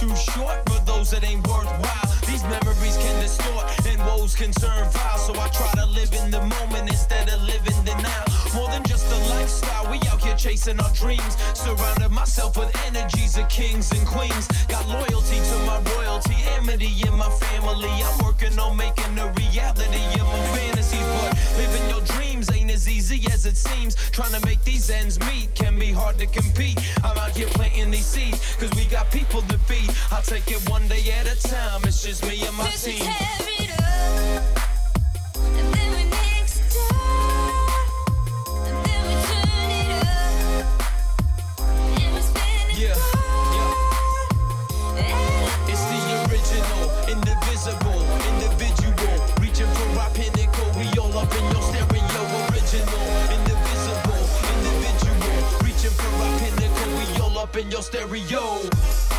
too short for those that ain't worthwhile. These memories can distort and woes can turn vile. So I try to live in the moment instead of living the now. More than just a lifestyle, we out here chasing our dreams. Surrounded myself with energies of kings and queens. Got loyalty to my royalty, amity in my family. I'm working on making a reality of my fantasies, but living your dreams ain't as easy as it seems. Trying to make these ends meet can be hard to compete. I'm out here planting these seeds, cause we got people to feed. I'll take it one day at a time. It's just me and my this team. Tear it up, and then we in your stereo.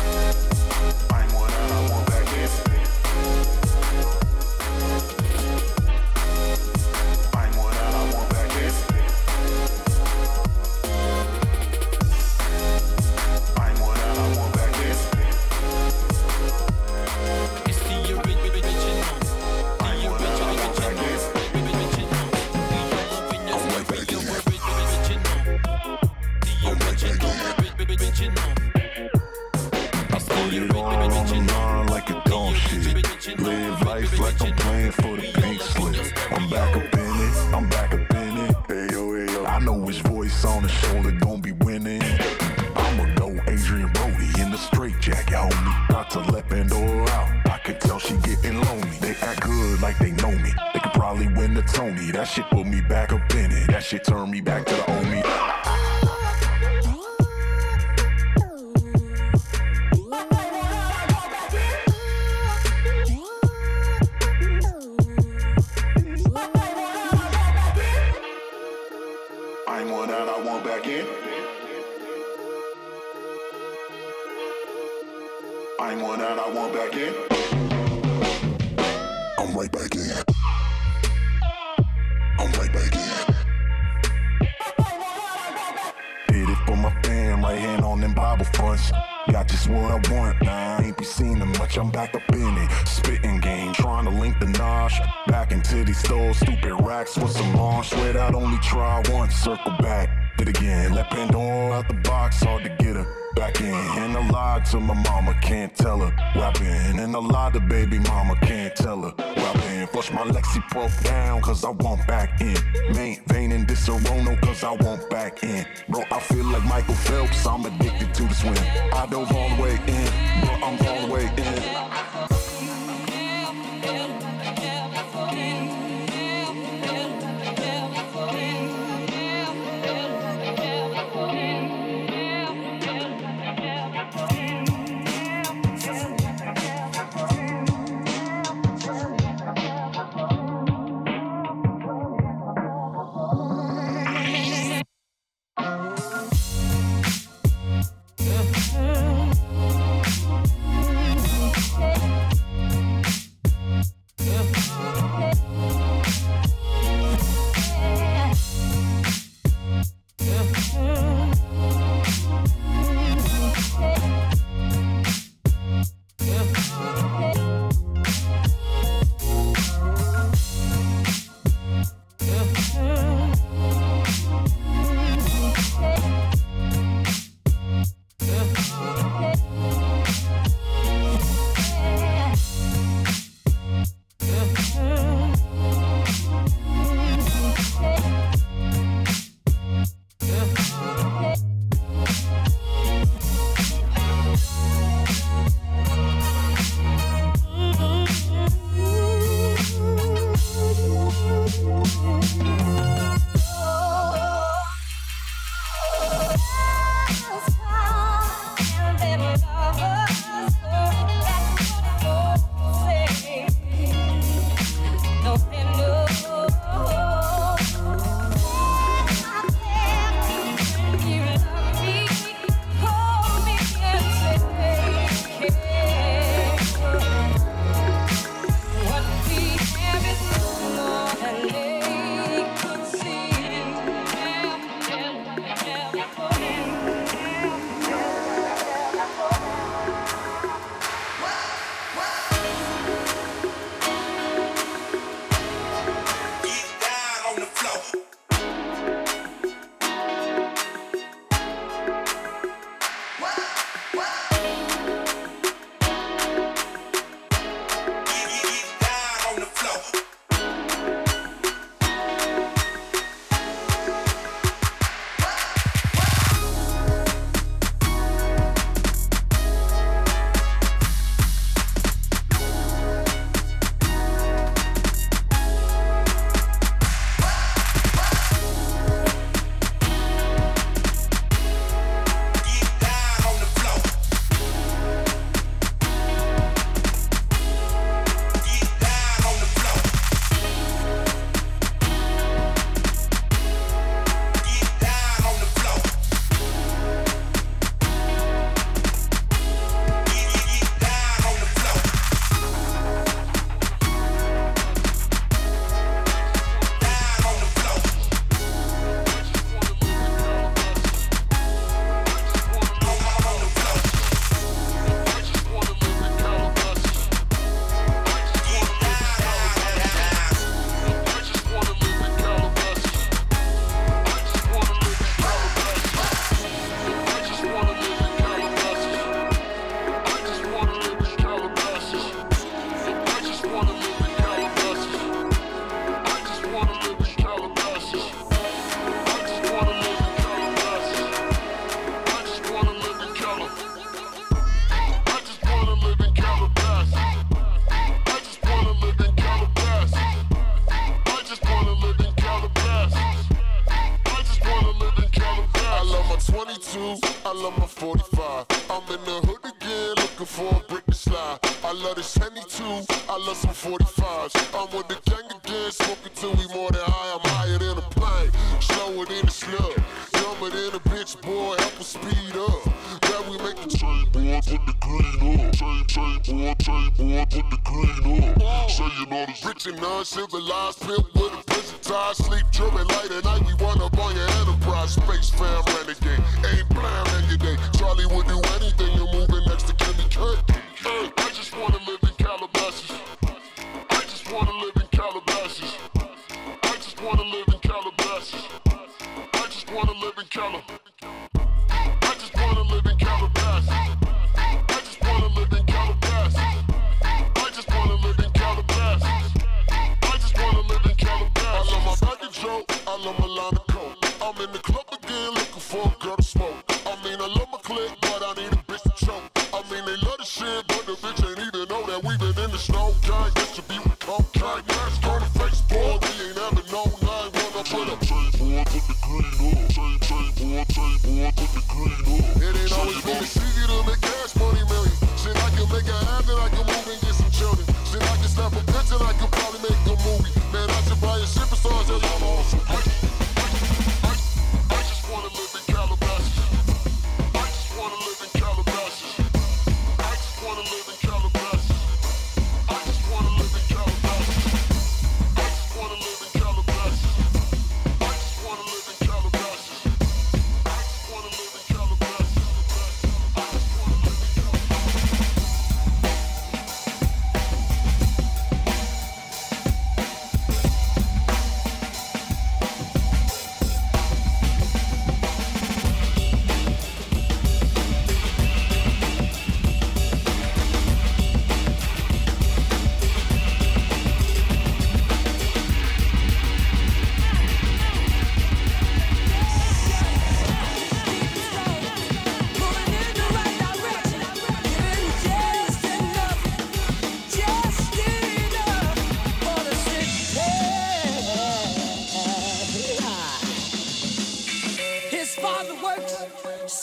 touch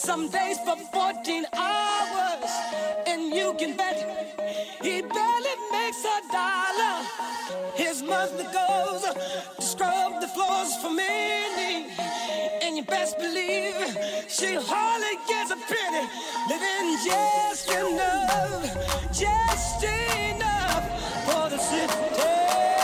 some days for 14 hours. And you can bet he barely makes a dollar. His monthly goes to scrub the floors for Minnie. And you best believe she hardly gets a penny. Living just enough, just enough for the city.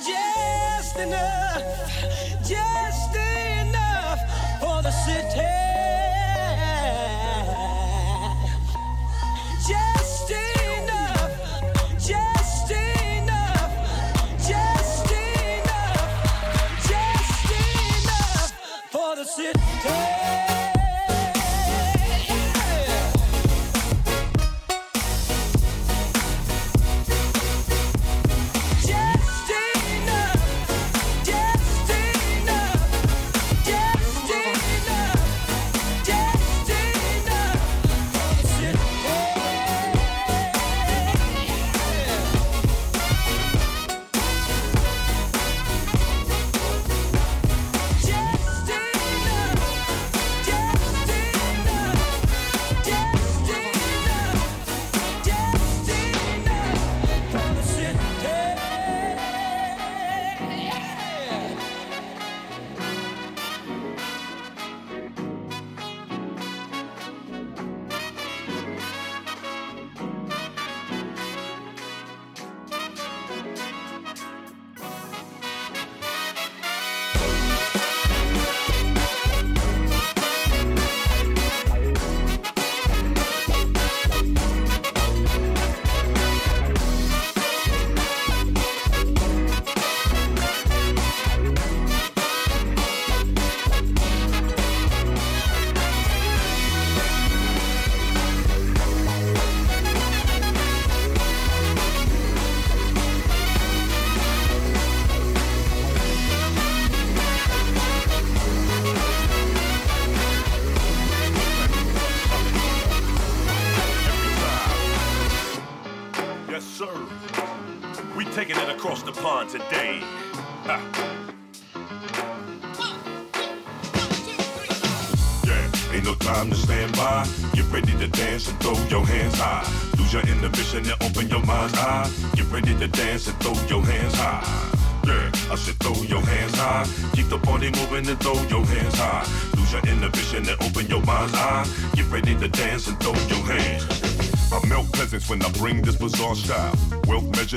just enough.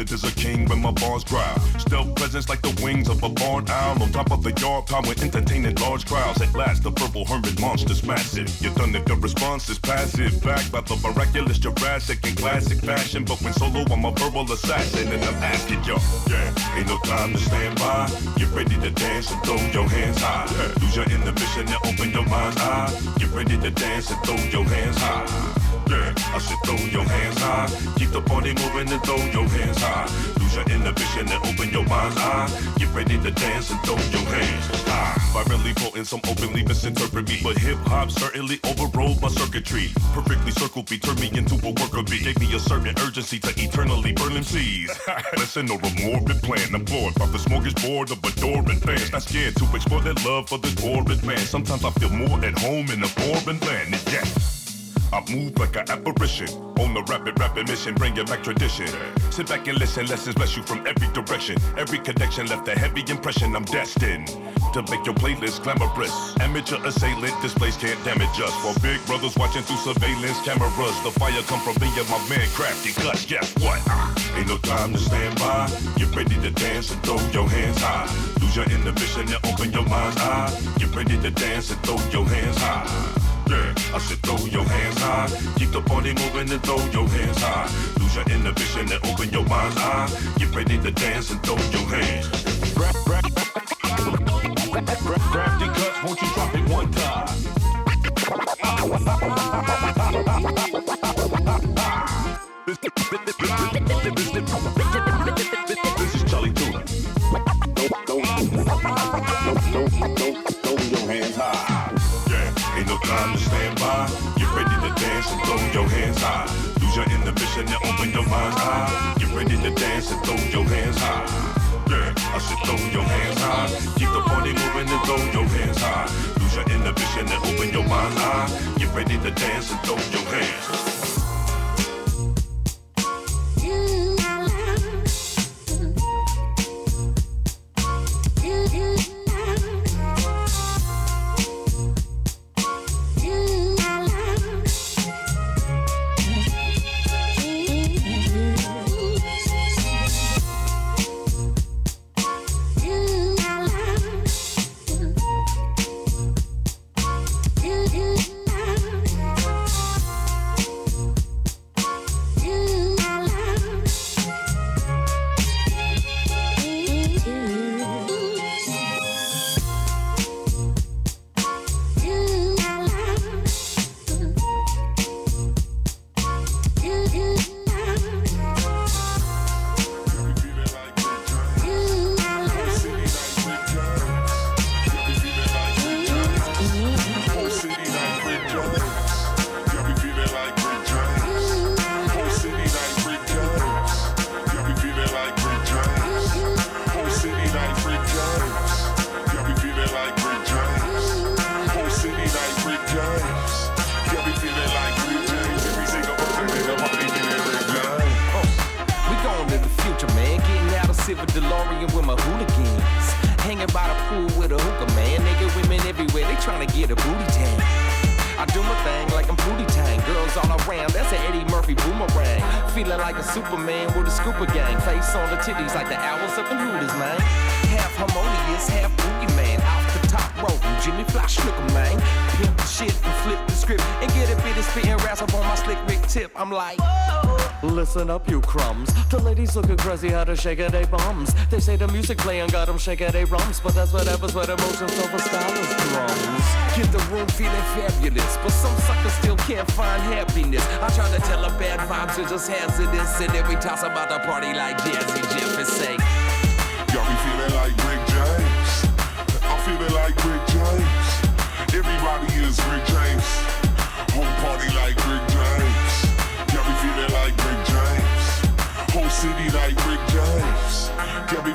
As a king when my bars growl. Stealth presence like the wings of a barn owl. On top of the yard, power entertaining large crowds. At last, the purple hermit monster's massive. You're done if response is passive. Back by the miraculous Jurassic in classic fashion. But when solo, I'm a verbal assassin. And I'm asking y'all, yeah, ain't no time to stand by. Get ready to dance and throw your hands high. Lose your inhibition and open your mind's eye. Get ready to dance and throw your hands high. Yeah, I said throw your hands high. Keep the party moving and throw your hands high. Lose your inhibition and open your mind's eye. Get ready to dance and throw your hands high. Virally potent, some openly misinterpret me. But hip hop certainly overrode my circuitry. Perfectly circled me, turned me into a worker bee. Gave me a certain urgency to eternally burn them seas. Listen a morbid plan. Employed by the smorgasbord of adoring fans. Not scared to explore their love for this morbid man. Sometimes I feel more at home in a foreign land. And yeah. I move like an apparition on the rapid, rapid mission, bringing back tradition. Sit back and listen, lessons bless you from every direction. Every connection left a heavy impression. I'm destined to make your playlist glamorous. Amateur assailant displays can't damage us. While big brothers watching through surveillance cameras, the fire come from me and my man Krafty Kuts. Guess what? Ah, ain't no time to stand by. Get ready to dance and throw your hands high. Lose your inhibition and open your mind's eye. Get ready to dance and throw your hands high. Yeah, I said throw your hands high. Keep the party moving and throw your hands high. Lose your inhibition and open your mind's eye. Get ready to dance and throw your hands. Krafty Kuts, won't you dance and throw your hands high. Lose your inhibition and open your mind's eye. Get ready to dance and throw your hands high. Yeah, I said throw your hands high. Keep the party moving and throw your hands high. Lose your inhibition and open your mind's eye. Get ready to dance and throw your hands. At their bums. They say the music playing got them shake at their rums, but that's what emotions over stylus drums. Get the room feeling fabulous, but some suckers still can't find happiness. I try to tell them bad vibes are just hazardous, and then we toss about the party like Jazzy Jeff and say, Got me feeling like Rick James. I'm feeling like Rick James. Everybody is Rick James. Whole party like Rick James.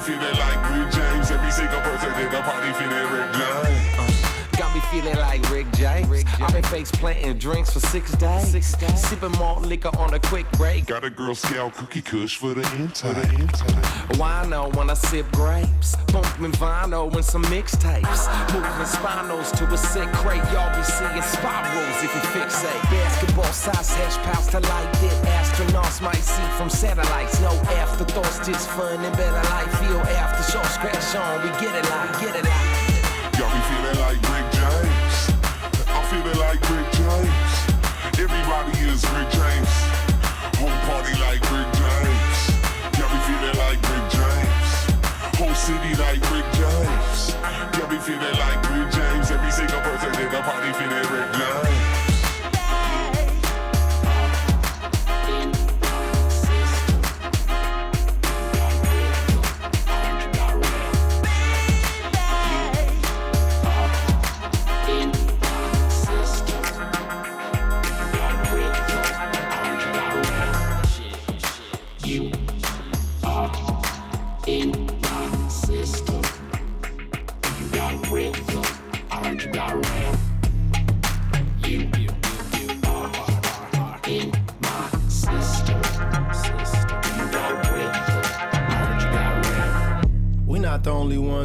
Feeling like Rick James. Every single person in the party feeling feeling like Rick James. I've been face planting drinks for six days. Sipping malt liquor on a quick break. Got a Girl Scout cookie kush for the intake. Wino when I sip grapes. Bumping vinyl and some mixtapes. Moving spinals to a sick crate. Y'all be seeing spirals if you fixate. Basketball size hash pounds to light that astronauts might see from satellites. No afterthoughts, just fun and better life. Feel after show scratch on. We get it like, get it like. Got me feeling like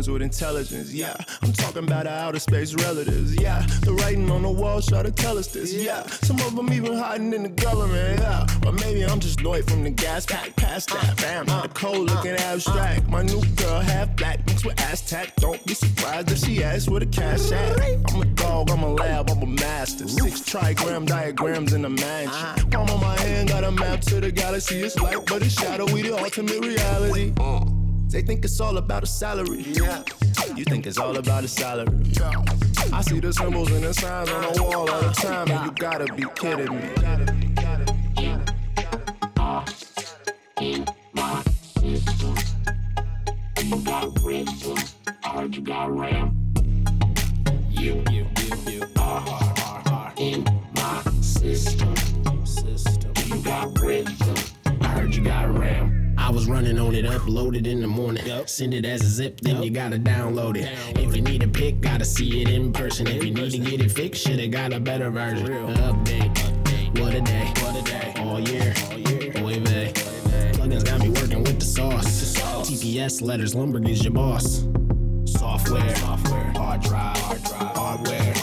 ones with intelligence, yeah. I'm talking about our outer space relatives, yeah. The writing on the wall try to tell us this, yeah. Some of them even hiding in the government, yeah. Or maybe I'm just Lloyd from the gas pack, past that, fam. The cold looking abstract. My new girl half black, mixed with Aztec. Don't be surprised if she asks where the cash at. I'm a dog, I'm a lab, I'm a master. Six trigram diagrams in a mansion. Palm on my hand, got a map to the galaxy. It's light, but it's shadowy, the ultimate reality. They think it's all about a salary. Yeah. You think it's all about a salary. Yeah. I see the symbols and the signs on the wall all the time, and you gotta be kidding me. I running on it, uploaded in the morning. Send it as a zip, then you gotta download it. If you need a pic, gotta see it in person. If you need to get it fixed, shoulda got a better version. Update, what a day, what a day, all year. Boy, bae. Plugins got me working with the sauce. TPS letters, Lumbergh is your boss. Software, software, hard drive, hard drive, hardware, hardware,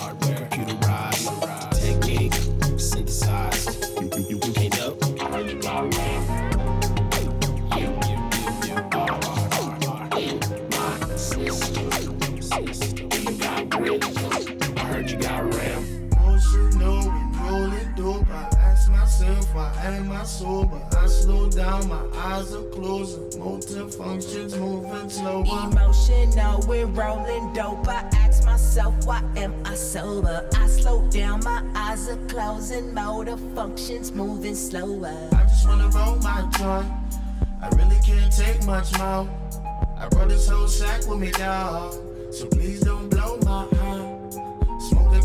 am I sober? I slow down, my eyes are closing. Motor functions moving slower. Emotional, we're rolling dope. I ask myself, why am I sober? I slow down, my eyes are closing, motor functions moving slower. I just wanna roll my joint. I really can't take much more. I brought this whole sack with me, dog. So please don't blow my heart.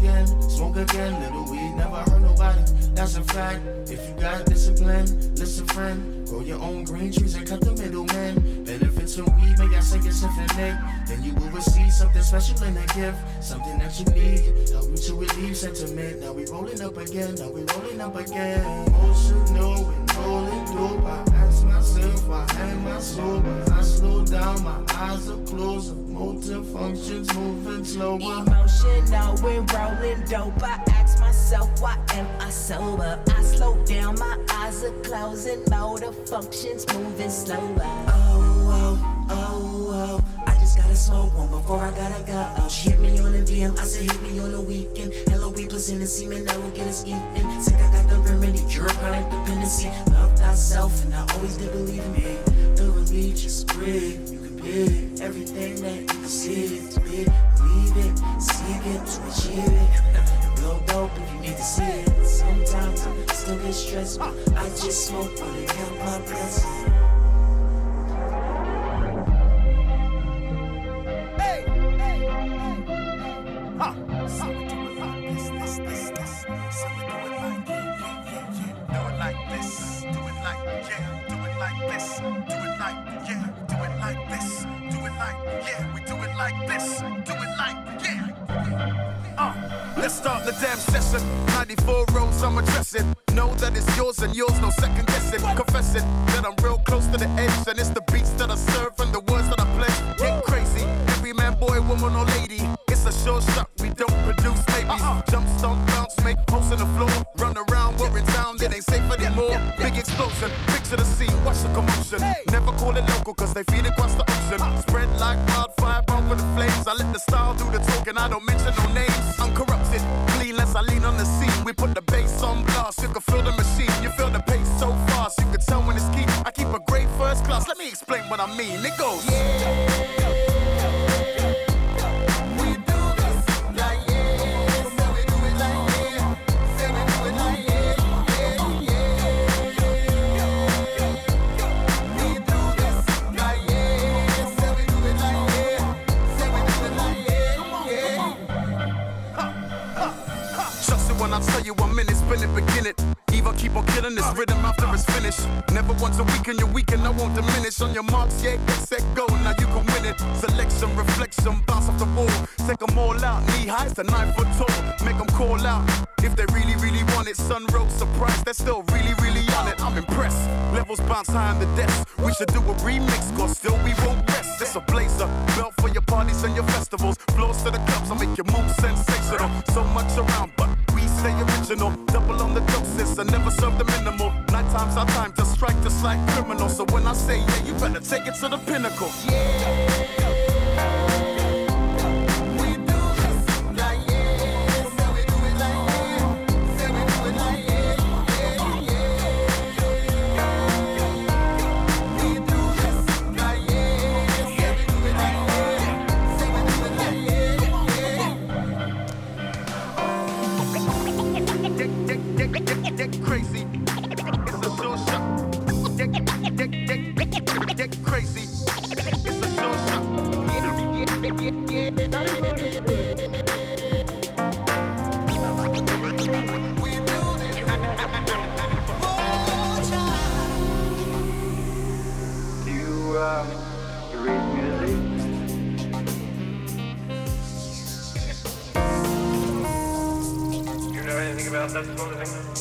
Smoke again, smoke again, little weed, never hurt nobody. That's a fact. If you got discipline, listen, friend. Grow your own green trees and cut the middleman. Benefits of weed, make I sing it's infinite. Then you will receive something special in a gift, something that you need. Help you to relieve sentiment. Now we rolling up again, now we rolling up again. Emotional and rolling dope. I ask myself, why am I sober? I slow down, my eyes are closing. Motor functions moving slower. Emotional, we're rolling dope. I ask myself, why am I sober? I slow down, my eyes are closing, motor functions moving slower. Oh, I just gotta smoke one before I got a go. Oh, she hit me on the DM, I said hit me on the weekend. Hello, we plus in the semen, that will get us even. Sick, I got the remedy, cure chronic dependency. Love thyself, and I always did believe in me. Thoroughly just breathe, you can pick everything that you can see be. Believe it, seek it to achieve it. Blow dope if you need to see it. Sometimes I still get stressed, I just smoke on it, count my blessings. Let's start the damn session. 94 roads I'm addressing. Know that it's yours and yours, no second guessing. Confessing that I'm real close to the edge, and it's the beats that I serve and the words that I pledge. Get crazy, every man, boy, woman, or lady. It's a short shot, we don't produce babies. Jump, stomp, bounce, make posts on the floor. Run around, we're in town, it ain't safe anymore. Big explosion, picture the scene, watch the commotion. Never call it local, cause they feed across the ocean. Spread like wildfire, burn with the flames. I let the style do the talking, I don't mention no names. Uncorrupted, clean as I lean on the scene. We put the bass on blast, you can feel the machine. You feel the pace so fast, you can tell when it's key. I keep a great first class, let me explain what I mean. It goes, Trust finished. Never once a week in your weekend, I won't diminish. On your marks, yeah, get set, go, now you can win it. Selection, reflection, bounce off the wall. Take them all out, knee highs to nine foot tall. Make them call out if they really, really want it. Sun road surprise, they're still really, really on it. I'm impressed. Levels bounce high on the desk. We should do a remix, cause still we won't rest. It's a blazer, belt for your parties and your festivals. Floors to the clubs, I make your move sensational. So much around, but stay original. Double on the doses, I never serve the minimal. Night times our time to strike just like criminal. So when I say yeah, you better take it to the pinnacle. Get, You know anything about that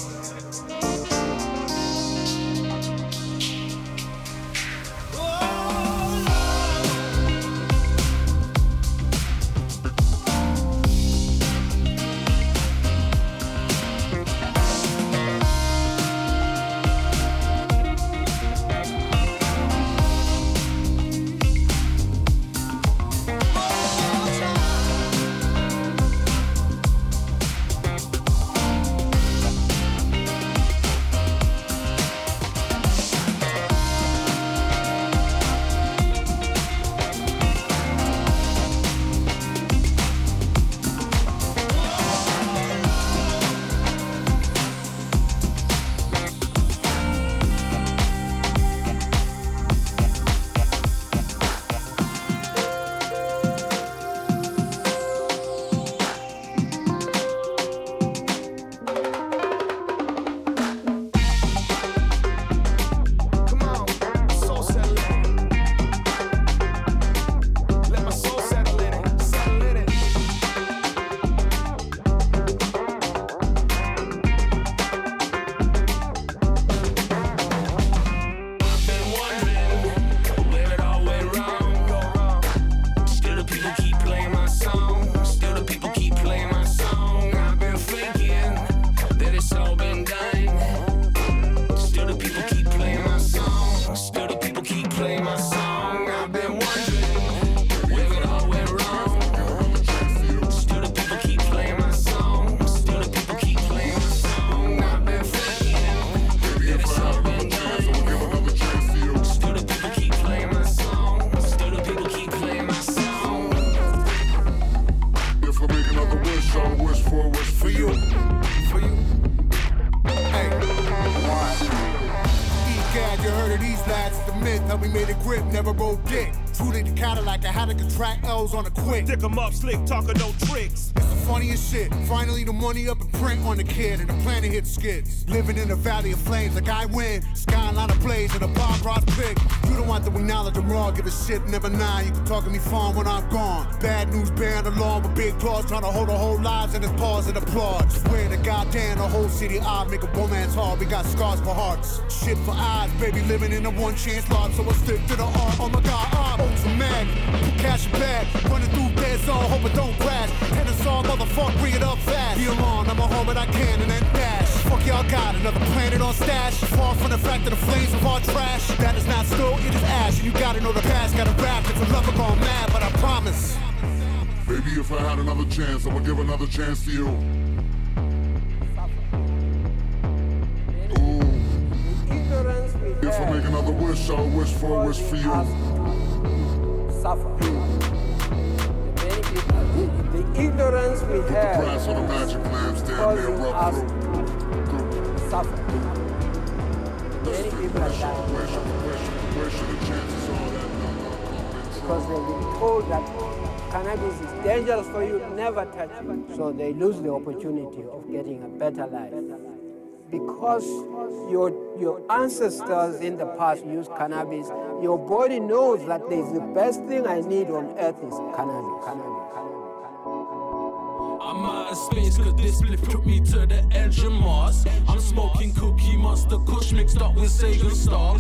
quick. Dick 'em up, slick, talking no tricks. It's the funniest shit. Finally, the money up and print on the kid, and the planet hit skids. Living in a valley of flames, like I win. Skyline of blaze, and a bomb rock pick. You don't want to acknowledge I'm raw, give a shit, never nine. You can talk to me fun when I'm gone. Bad news bearing along with big claws, trying to hold a whole lives in his paws and applaud. Swear to goddamn, the whole city odd, make a romance hard. We got scars for hearts, shit for eyes, baby, living in a one chance lot, so I stick to the art. Oh my god, I'm ultra mag, cash your bag, running through dead zone, hope it don't crash. Tennis all, motherfucker, bring it up fast. Be alone, I'ma hold I can and then dash. Fuck y'all got another planet on stash. Far from the fact that the flames of our trash. That is not still, it is ash. And you gotta know the past, gotta rap. It's a lover gone mad, but I promise. Baby, if I had another chance, I would give another chance to you. Ooh. If I make another wish, I'll wish for a wish for you. Suffer. Many people, the ignorance we have brass on the magic lamps, damn near causing us to suffer. Many people are dying the because they've been told that cannabis is dangerous for you, never touch it. So they lose the opportunity of getting a better life. Because your, your ancestors in the past used cannabis, your body knows that there's the best thing I need on earth is cannabis. cannabis. I'm out of space cause this spliff took me to the edge of Mars. I'm smoking Cookie Monster Kush mixed up with Sega Star.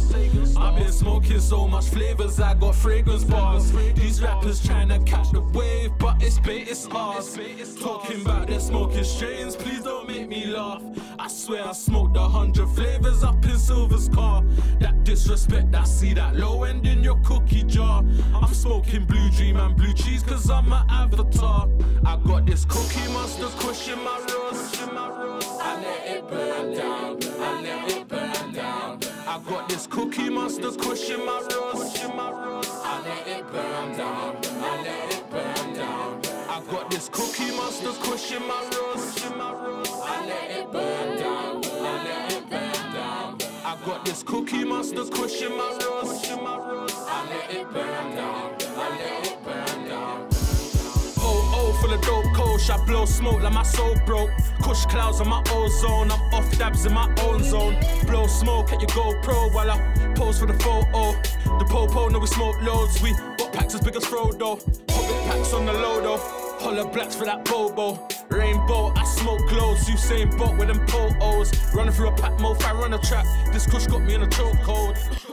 I've been smoking so much flavors, I got fragrance bars. These rappers trying to catch the wave, but it's bait, it's ours. Talking about their smoking strains, please don't make me laugh. I swear I smoked a hundred flavors up in Silver's car. That disrespect, I see that low end in your cookie jar. I'm smoking blue dream and blue cheese cause I'm an avatar. I got this cookie monster kush in my rose. I let it burn down, I let it burn down. I got this cookie monster kush in my rose. I let it burn down, I let it burn down. I got this cookie monster kush in my rose. I let it burn down, I let it burn down. I got this cookie monster kush in my rose. I let it burn down, I let it I blow smoke like my soul broke. Kush clouds on my ozone. I'm off dabs in my own zone. Blow smoke at your GoPro while I pose for the photo. The popo know we smoke loads. We got packs as big as Frodo. Hobbit packs on the load though. Holler blacks for that bobo. Rainbow, I smoke loads. Usain Bolt with them potos. Running through a pack, mo, I run a trap. This kush got me in a chokehold.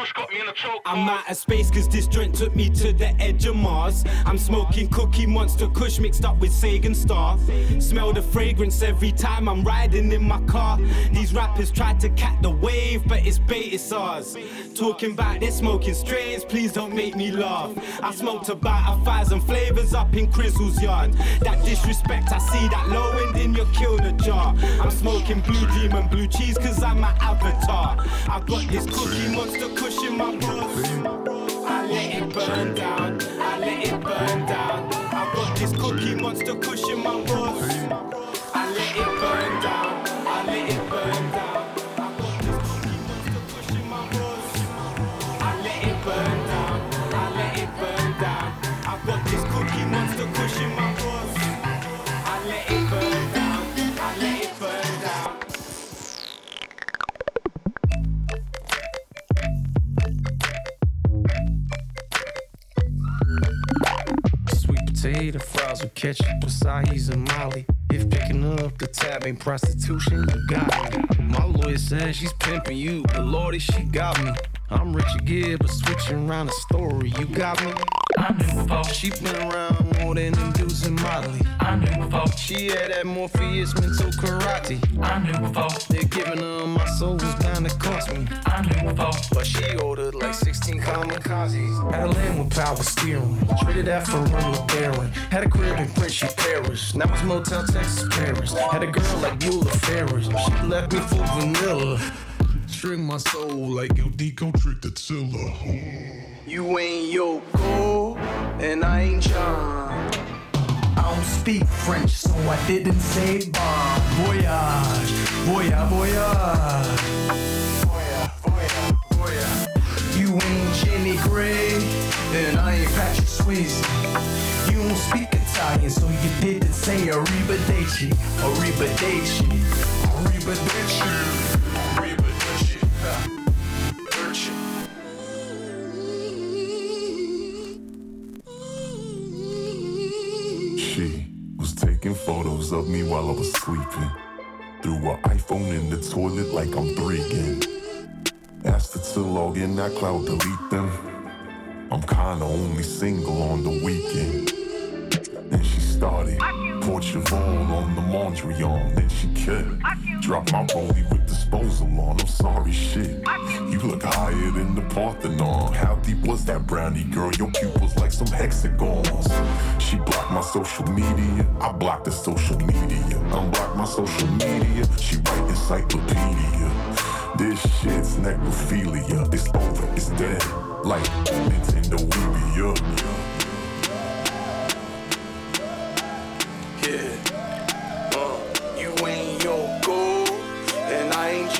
Kush got me in a choke. I'm out of space cause this joint took me to the edge of Mars. I'm smoking Cookie Monster Kush mixed up with Sagan Star. Smell the fragrance every time I'm riding in my car. These rappers tried to cat the wave, but it's bait, it's ours. Talking about their smoking strains, please don't make me laugh. I smoked about a thousand flavors up in Crizzle's yard. That disrespect, I see that low end in your killer jar. I'm smoking blue dream and blue cheese cause I'm an avatar. I got this Cookie Monster cushion, my bros. I let it burn down, I let it burn down. I got this Cookie Monster cushion, my bros. Sweet potato fries with ketchup, Asahi's and Molly. If picking up the tab ain't prostitution, you got me. My lawyer says she's pimping you, but lordy, she got me. I'm Richard Gere, but switching around the story, you got me. I knew before. She been around more than them dudes in Motley. I knew before. She had that Morpheus mental karate. I knew before. They're giving her my soul was bound to cost me. I knew before. But she ordered like 16 kamikazes. Had a land with power steering. Traded that for a LeBaron. Had a crib in Frenchy Paris. Now it's Motel Texas Paris. Had a girl like Beulah Ferris. She left me for vanilla. String my soul like El Deco tricked Attila. You ain't Yoko, and I ain't John. I don't speak French, so I didn't say bon voyage, voyage, voyage. You ain't Jenny Gray, and I ain't Patrick Swayze. You don't speak Italian. So you didn't say arrivederci, arrivederci, arrivederci. She was taking photos of me while I was sleeping. Threw her iPhone in the toilet like I'm three. Asked her to log in that cloud, delete them. I'm kinda only single on the weekend. Then she started Portugal on the on. Then she kept drop my rollie with disposal on. I'm sorry, shit. You look higher than the Parthenon. How deep was that brownie, girl? Your pupils like some hexagons. She blocked my social media. I blocked the social media. Unblocked my social media. She write encyclopedia. This shit's necrophilia. It's over, it's dead. Like Nintendo Wii. Yeah,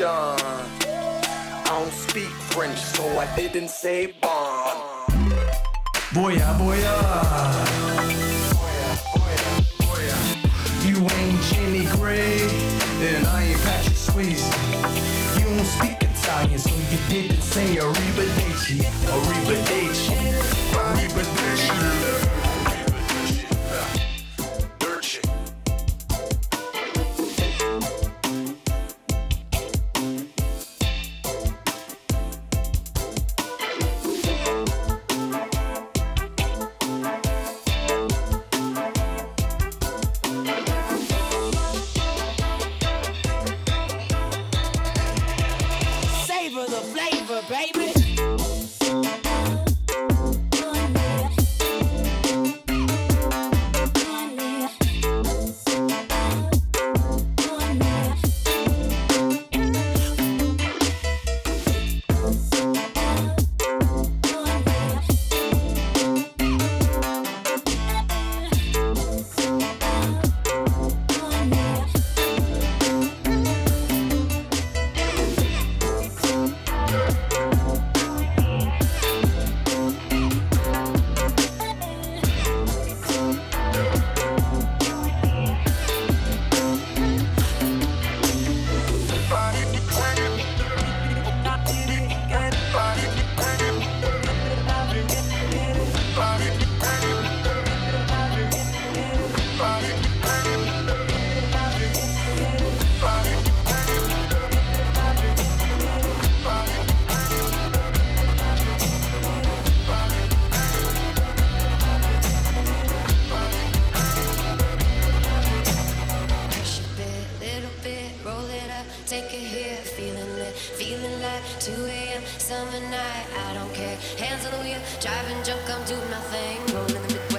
and I don't speak French, so I didn't say bon. Boya, boya. Boya, boya, boya You ain't Jenny Gray, and I ain't Patrick Swayze. You don't speak Italian, so you didn't say arrivederci, arrivederci, arrivederci. It take a hit, feeling lit, feeling like 2 a.m. summer night. I don't care, hands on the wheel, driving junk, I'm doing my thing, rolling the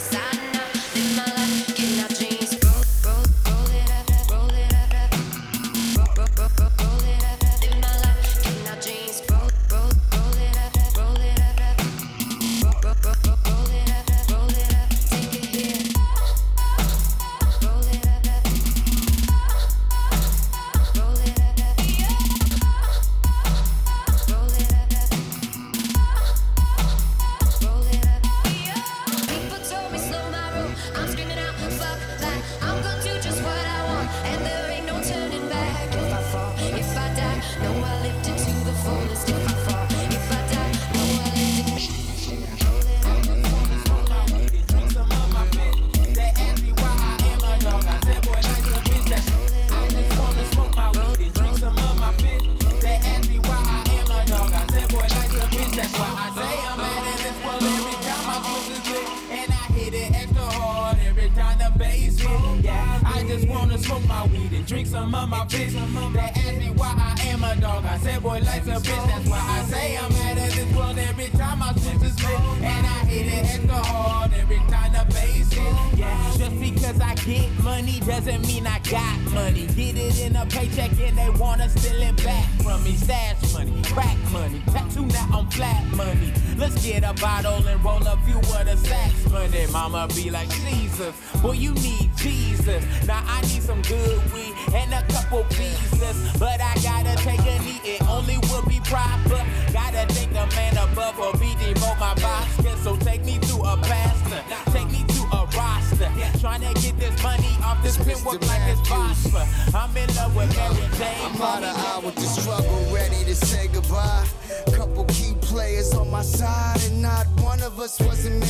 it's I'm in love with Mary. I'm out of eye with the struggle, ready to say goodbye. Couple key players on my side, and not one of us wasn't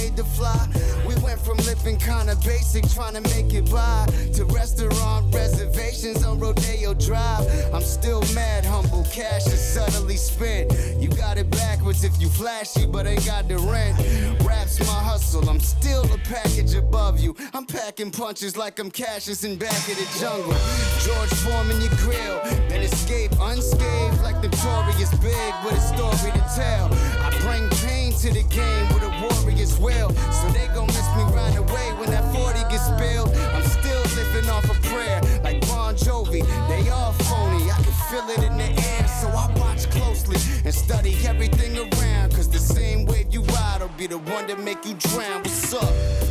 living kinda basic, trying to make it by, to restaurant reservations on Rodeo Drive. I'm still mad humble, cash is subtly spent. You got it backwards if you flashy, but ain't got the rent. Raps my hustle, I'm still a package above you. I'm packing punches like I'm Cassius in back of the jungle. George Foreman your grill, then escape unscathed like notorious big with a story to tell. I bring pain to the game with a warrior's will, so they gon' miss me right away when that 40 gets spilled. I'm still living off a prayer like Bon Jovi. They all phony, I can feel it in the air, so I watch closely and study everything around. Cause the same wave you ride will be the one that make you drown. What's up?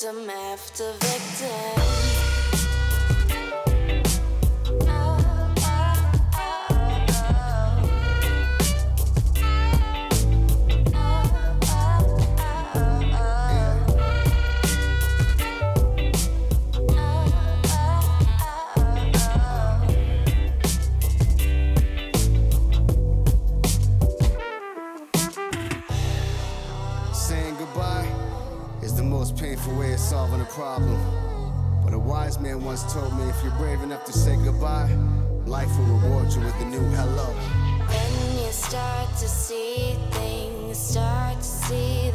Victim after victim? Problem. But a wise man once told me if you're brave enough to say goodbye, life will reward you with a new hello. When you start to see things, start to see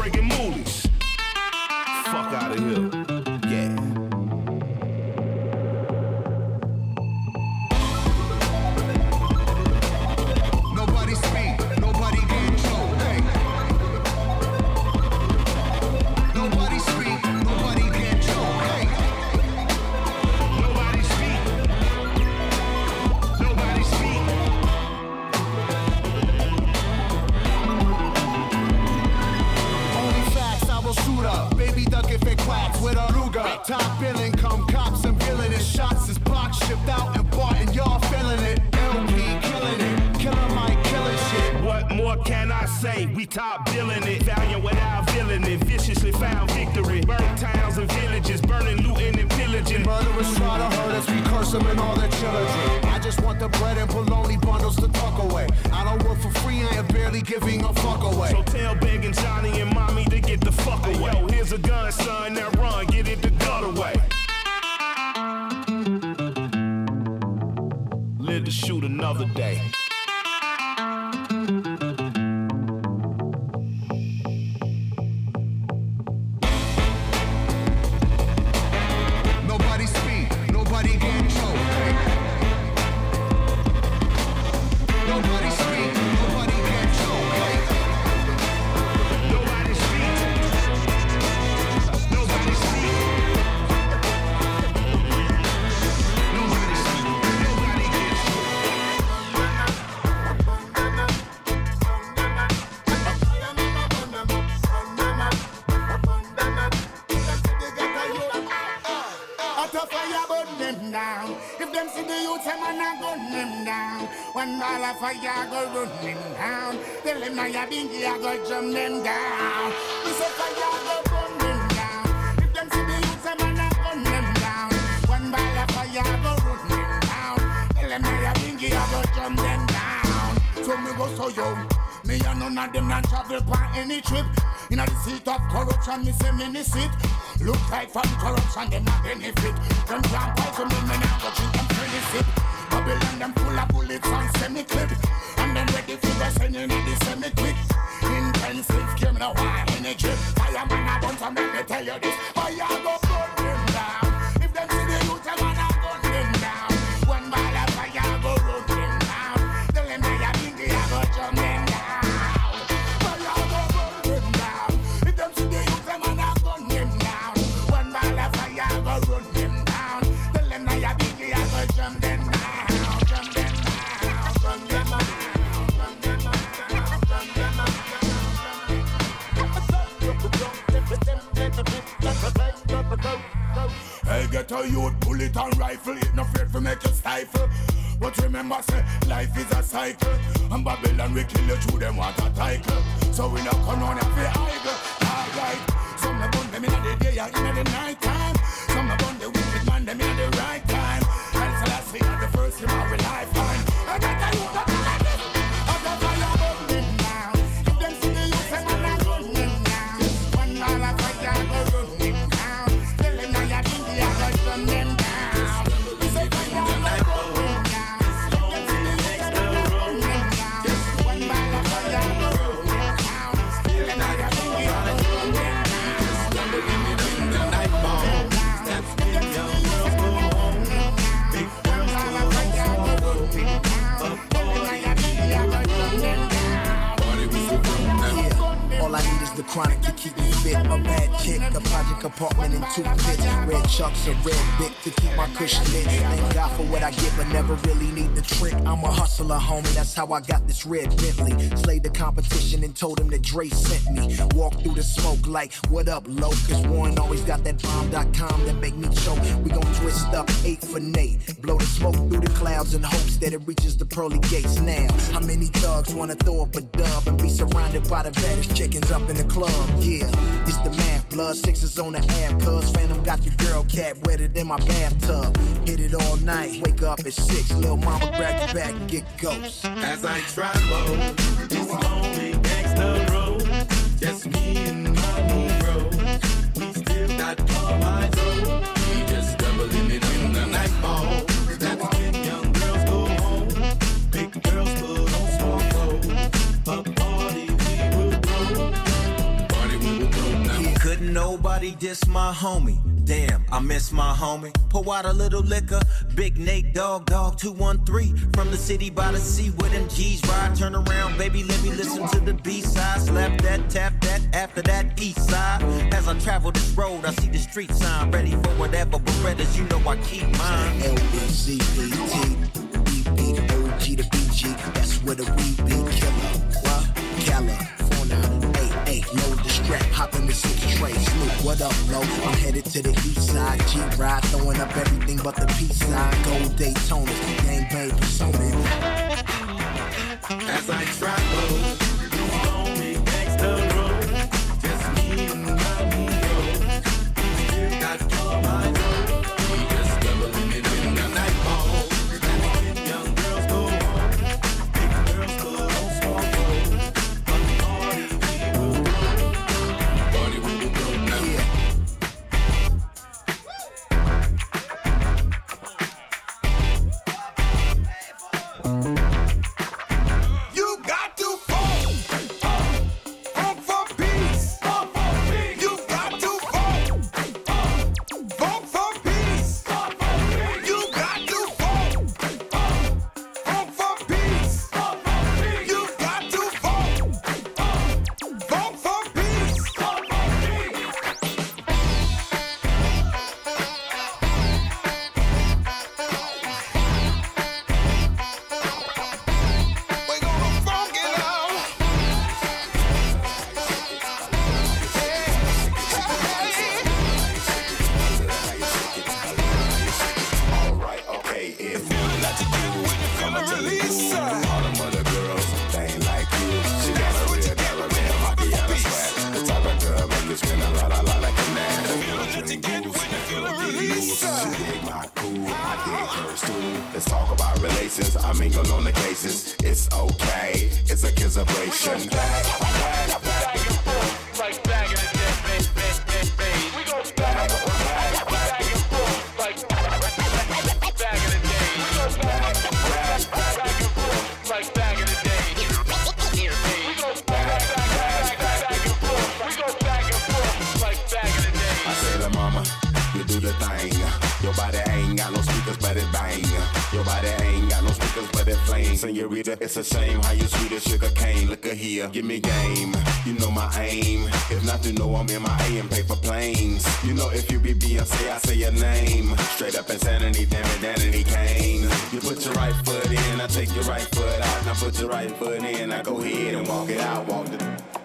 friggin' moolies. What a fire burn them down. If them see the youth, them man a gun them down. When all of fire go run them down. Tell them now ya bingy a go jump them down. We say fire go burn them down. If them see the youth, them man a gun them down. When all of fire go run them down. Tell them now ya bingy a go jump them down. So me go so young. Me and none of them not travel on any trip. Inna the seat of corruption, me say me in this seat. Look like from corruption, they not benefit. Them can't buy to me, me now go drink and benefit. Babylon, them full of bullets and semi-clip. And then ready for the sending in the semi-quick. Intensive criminal war energy. I am an abundant, let me tell you this. I go. get a youth bullet and rifle. It no fear to make you stifle. But remember, say, life is a cycle. And Babylon, we kill you through them water title. So we no come on and be idle. Alright. Some of them in the day and in the night time. Pink apartment and two pits. Red chucks, a red bit to keep my cushion lit. Thank God for what I get, but never really need the trick. I'm a hustler, homie. That's how I got this red Bentley. Slayed the competition and told him that Dre sent me. Walk through the smoke like, what up, low? Cause Warren always got that bomb.com that make me choke. We gon' twist up eight for Nate. Blow the smoke through the clouds in hopes that it reaches the pearly gates now. How many thugs wanna throw up a dub and be surrounded by the baddest chickens up in the club? Yeah, it's the math. Blood sixes on the app, cuz Phantom got your girl cat wetter than my bathtub. Hit it all night, wake up at six. Little mama grab your back and get ghost. As I travel this lonely gangster road, just me and nobody diss my homie. Damn, I miss my homie. Pour out a little liquor. Big Nate, dog, dog, 213. From the city by the sea where them G's ride. Turn around, baby, let me listen to the B side. Slap that, tap that, after that east side. As I travel this road, I see the street sign. Ready for whatever, but Berettas, you know I keep mine. L-B-Z-E-T, B-B, the BG. That's where the we be killer. What? California, 8-8, load the strap, hop in the six tray. Snoop, what up, low? I'm headed to the east side. G-Ride, throwing up everything but the peace sign. Gold Daytona, gang bang persona. As I travel it's a shame how you sweet as sugar cane. Look at here, give me game. You know my aim. If not, you know I'm in my A and paper planes. You know if you be Beyonce, I say your name. Straight up insanity, damn it, Danity Kane. You put your right foot in, I take your right foot out. Now put your right foot in, I go ahead and walk it out, walk the.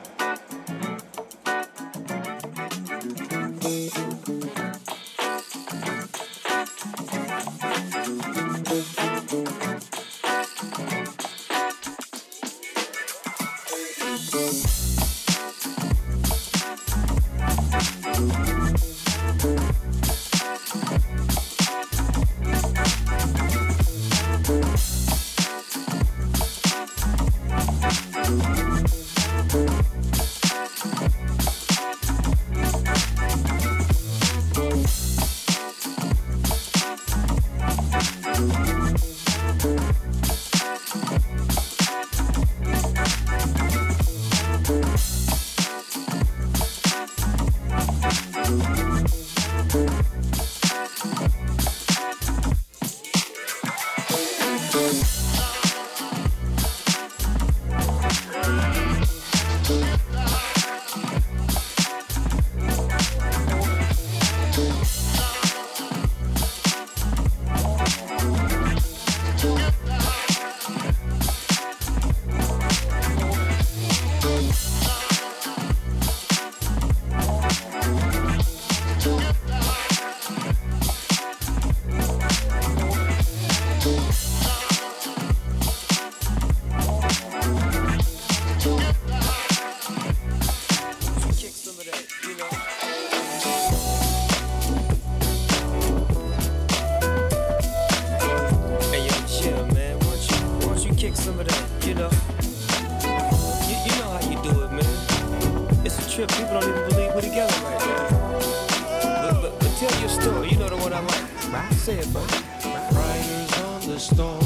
Say it, bro. Riders on the storm.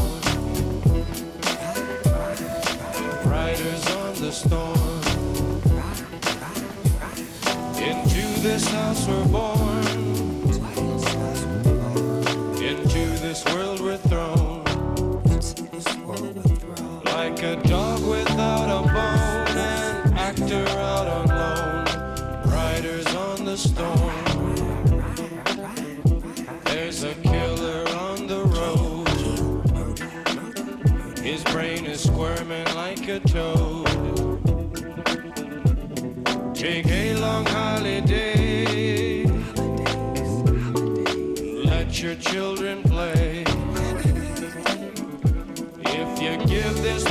Riders on the storm. Into this house we're born. Into this world we're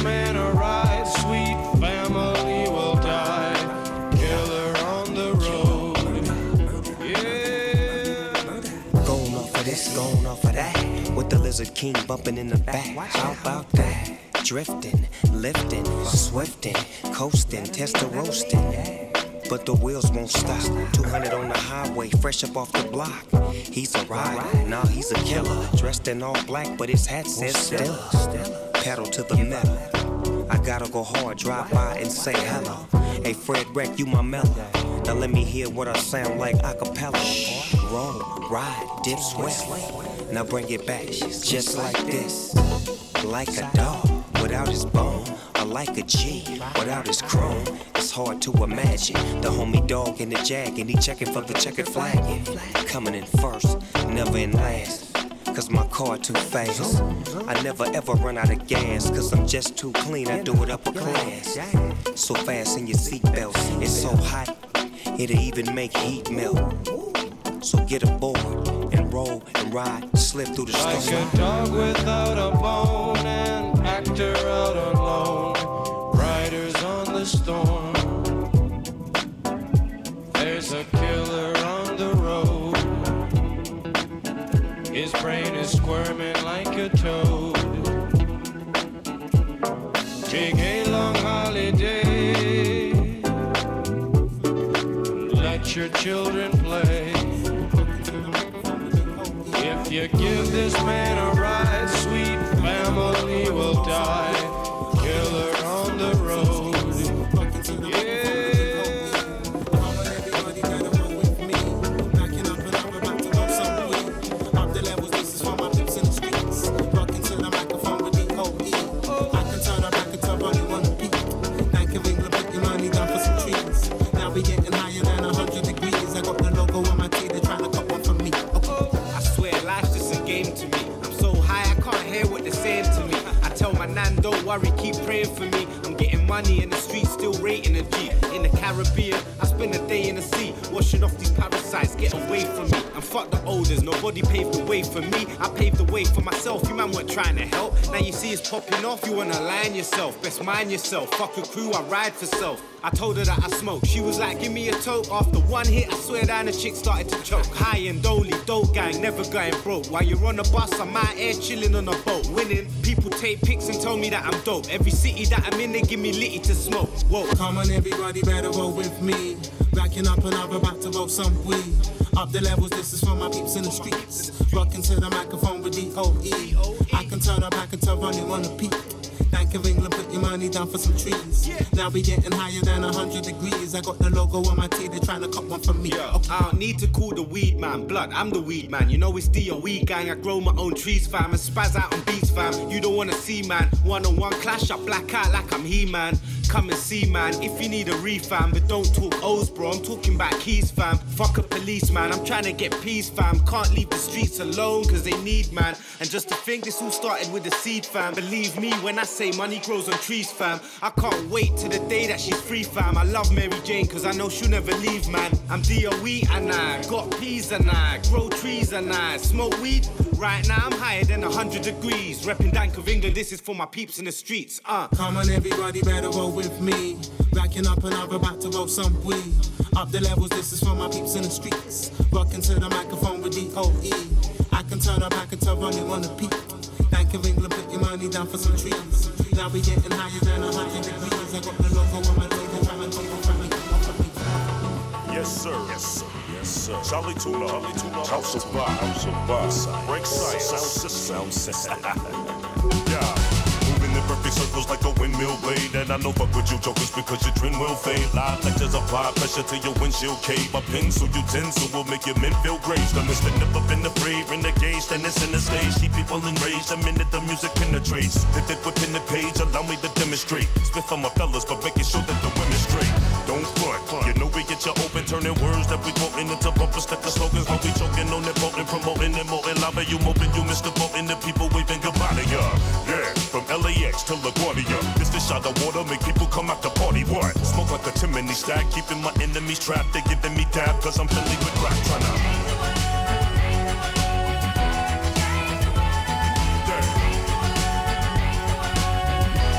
man sweet family will die. Killer on the road. Yeah. Going off of this, going off of that. With the Lizard King bumping in the back. How about that? Drifting, lifting, swifting, coasting, tester roasting. But the wheels won't stop. 200 on the highway, fresh up off the block. He's a rider, nah, he's a killer. Dressed in all black, but his hat says Stella. Pedal to the metal. I gotta go hard, drive by and say hello. Hey, Fred Wreck, you my mellow. Now let me hear what I sound like a cappella. Roll, ride, dip, sweat. Now bring it back, just like this. Like a dog without his bone, or like a G without his chrome. It's hard to imagine the homie dog in the jag and he checking for the checkered flag. Coming in first, never in last. Cause my car too fast. I never ever run out of gas. Cause I'm just too clean. I do it upper class. So fast in your seatbelt. It's so hot. It'll even make heat melt. So get aboard and roll and ride. Slip through the storm. Like storm. a dog without a bone, an actor out on loan. Riders on the storm. There's a killer squirming like a toad. Take a long holiday. Let your children play. If you give this man a ride, off these parasites, get away from me. And fuck the olders, nobody paved the way for me. I paved the way for myself. You man weren't trying to help. Now you see it's popping off, you wanna line yourself. Best mind yourself. Fuck a crew, I ride for self. I told her that I smoke. She was like, give me a toke. After one hit, I swear down the chick started to choke. High and dolly, dope gang, never going broke. While you're on a bus, I'm out here chilling on a boat. Winning, people take pics and tell me that I'm dope. Every city that I'm in, they give me litty to smoke. Whoa. Come on, everybody, better roll with me. Backing up and I'm about to roll some weed. Up the levels, this is for my peeps in the streets. Rocking to the microphone with DOE. I can turn up, I can turn running on a peak. Bank of England, put your money down for some trees. Now we getting higher than 100 degrees. I got the logo on my tee, they trying to cut one from me. I don't need to call the weed man blood. I'm the weed man. You know it's DOE gang. I grow my own trees, fam. And spaz out on beats, fam. You don't wanna see, man. One on one clash, I black out like I'm he man. Come and see, man. If you need a refam, but don't talk O's, bro. I'm talking about keys, fam. Fuck a policeman. I'm trying to get peace, fam. Can't leave the streets alone, cause they need, man. And just to think this all started with the seed, fam. Believe me when I say money grows on trees, fam. I can't wait to the day that she's free, fam. I love Mary Jane, cause I know she'll never leave, man. I'm DOE and I got peas and I grow trees and I smoke weed. Right now I'm higher than 100 degrees. Repping Dank of England, this is for my peeps in the streets. Uh. Come on, everybody, better roll with me. Backing up and I'm about to roll some weed. Up the levels, this is for my peeps in the streets. Rocking to the microphone with DOE. I can turn up, I can turn running on a peak. Bank of England, put your money down for some trees. Now we getting higher than a 100 degrees. I got the logo on my tee, they trying to take it from me. Yes, sir. Yes, sir. Yes, Yes, sir. Chali 2na, Chali 2na, House of Bar, House of Bar, Break Science, Sound System, Sound System. yeah. In circles like a windmill blade. And I know fuck with you jokers because your trend will fade. Live lectures apply pressure to your windshield cave. My pencil utensil will make your men feel graves. The mister never been afraid, renegade, standing in the stage. Keep people enraged the minute the music penetrates. Hit it within the page, allow me to demonstrate. Spit for my fellas, but making sure that the women straight. Don't front. You know we get you open, turning words that we quoting into bumper sticker slogans. While we choking on that potent, promoting and molding. Lava you moping, you Mr. Voting, the people waving goodbye to ya. Yeah, from LAX to LaGuardia. This the shot of water, make people come out to party. What? Smoke like a chimney stack, keeping my enemies trapped. They're giving me dab, cause I'm filling with tryna.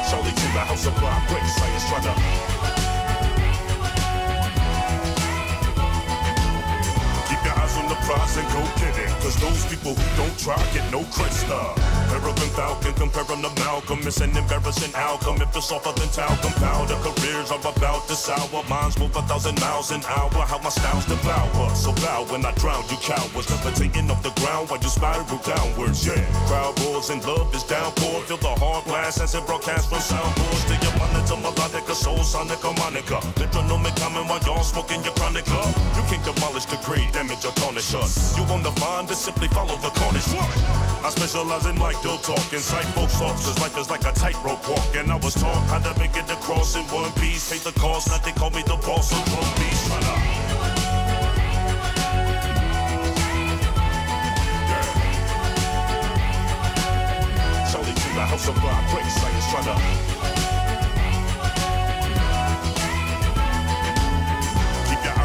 Charlie to the house of science, tryna. And go get it. Cause those people who don't try get no credit star. Peregrine Falcon, comparing to Malcolm. It's an embarrassing outcome. If it's softer than talcum powder, careers are about to sour. Minds move a thousand miles an hour. How my styles devour. So bow when I drown, you cowards. Levitating off the ground while you spiral downwards. Yeah, crowd roars and love is downpour. Feel the hard glass as it broadcasts from soundboards to your monitor. Melodica, soul sonic, harmonica. Metronomic coming while y'all smoking your chronica. You can't demolish, the great, damage, or tarnish You want to find us, simply follow the cornish. I specialize in like dope talk, incite folks off, cause life is like a tightrope walk. And I was taught how to make it across in one piece. Hate the cost, now they call me the boss of one piece. Tryna. Charlie to the house of block, break science, tryna. Keep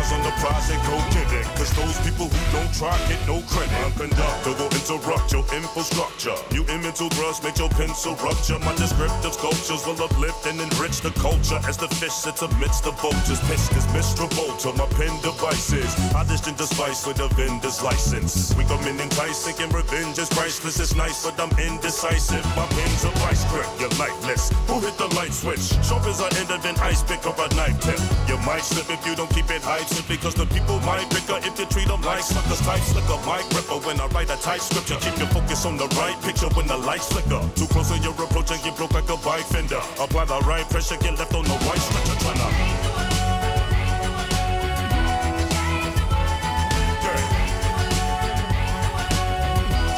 eyes on the prize and go get it. Cause those people who don't try get no credit. I'm conductor will interrupt your infrastructure. You mental thrust make your pencil rupture. My descriptive sculptures will uplift and enrich the culture. As the fish sits amidst the vultures. Piss is Mr. Volta, my pen devices. I dish into spice with a vendor's license. We come in entice, thinking revenge is priceless. It's nice, but I'm indecisive. My pen's a vice grip, you're lifeless. Who hit the light switch? Sharp as I end of an ice pick up a knife tip. You might slip if you don't keep it hype. Because the people might pick her if you treat them like suckers. Type slicker, mic ripper. When I write a tight scripture, keep your focus on the right picture when the lights flicker. Too close and you're approaching, get broke like a bike fender. Apply the right pressure, get left on the right stretcher. Tryna.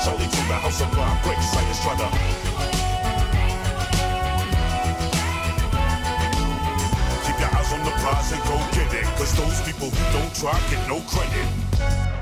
Charlie to the house of break science, tryna. Keep your and go get it. Cause those people who don't try get no credit.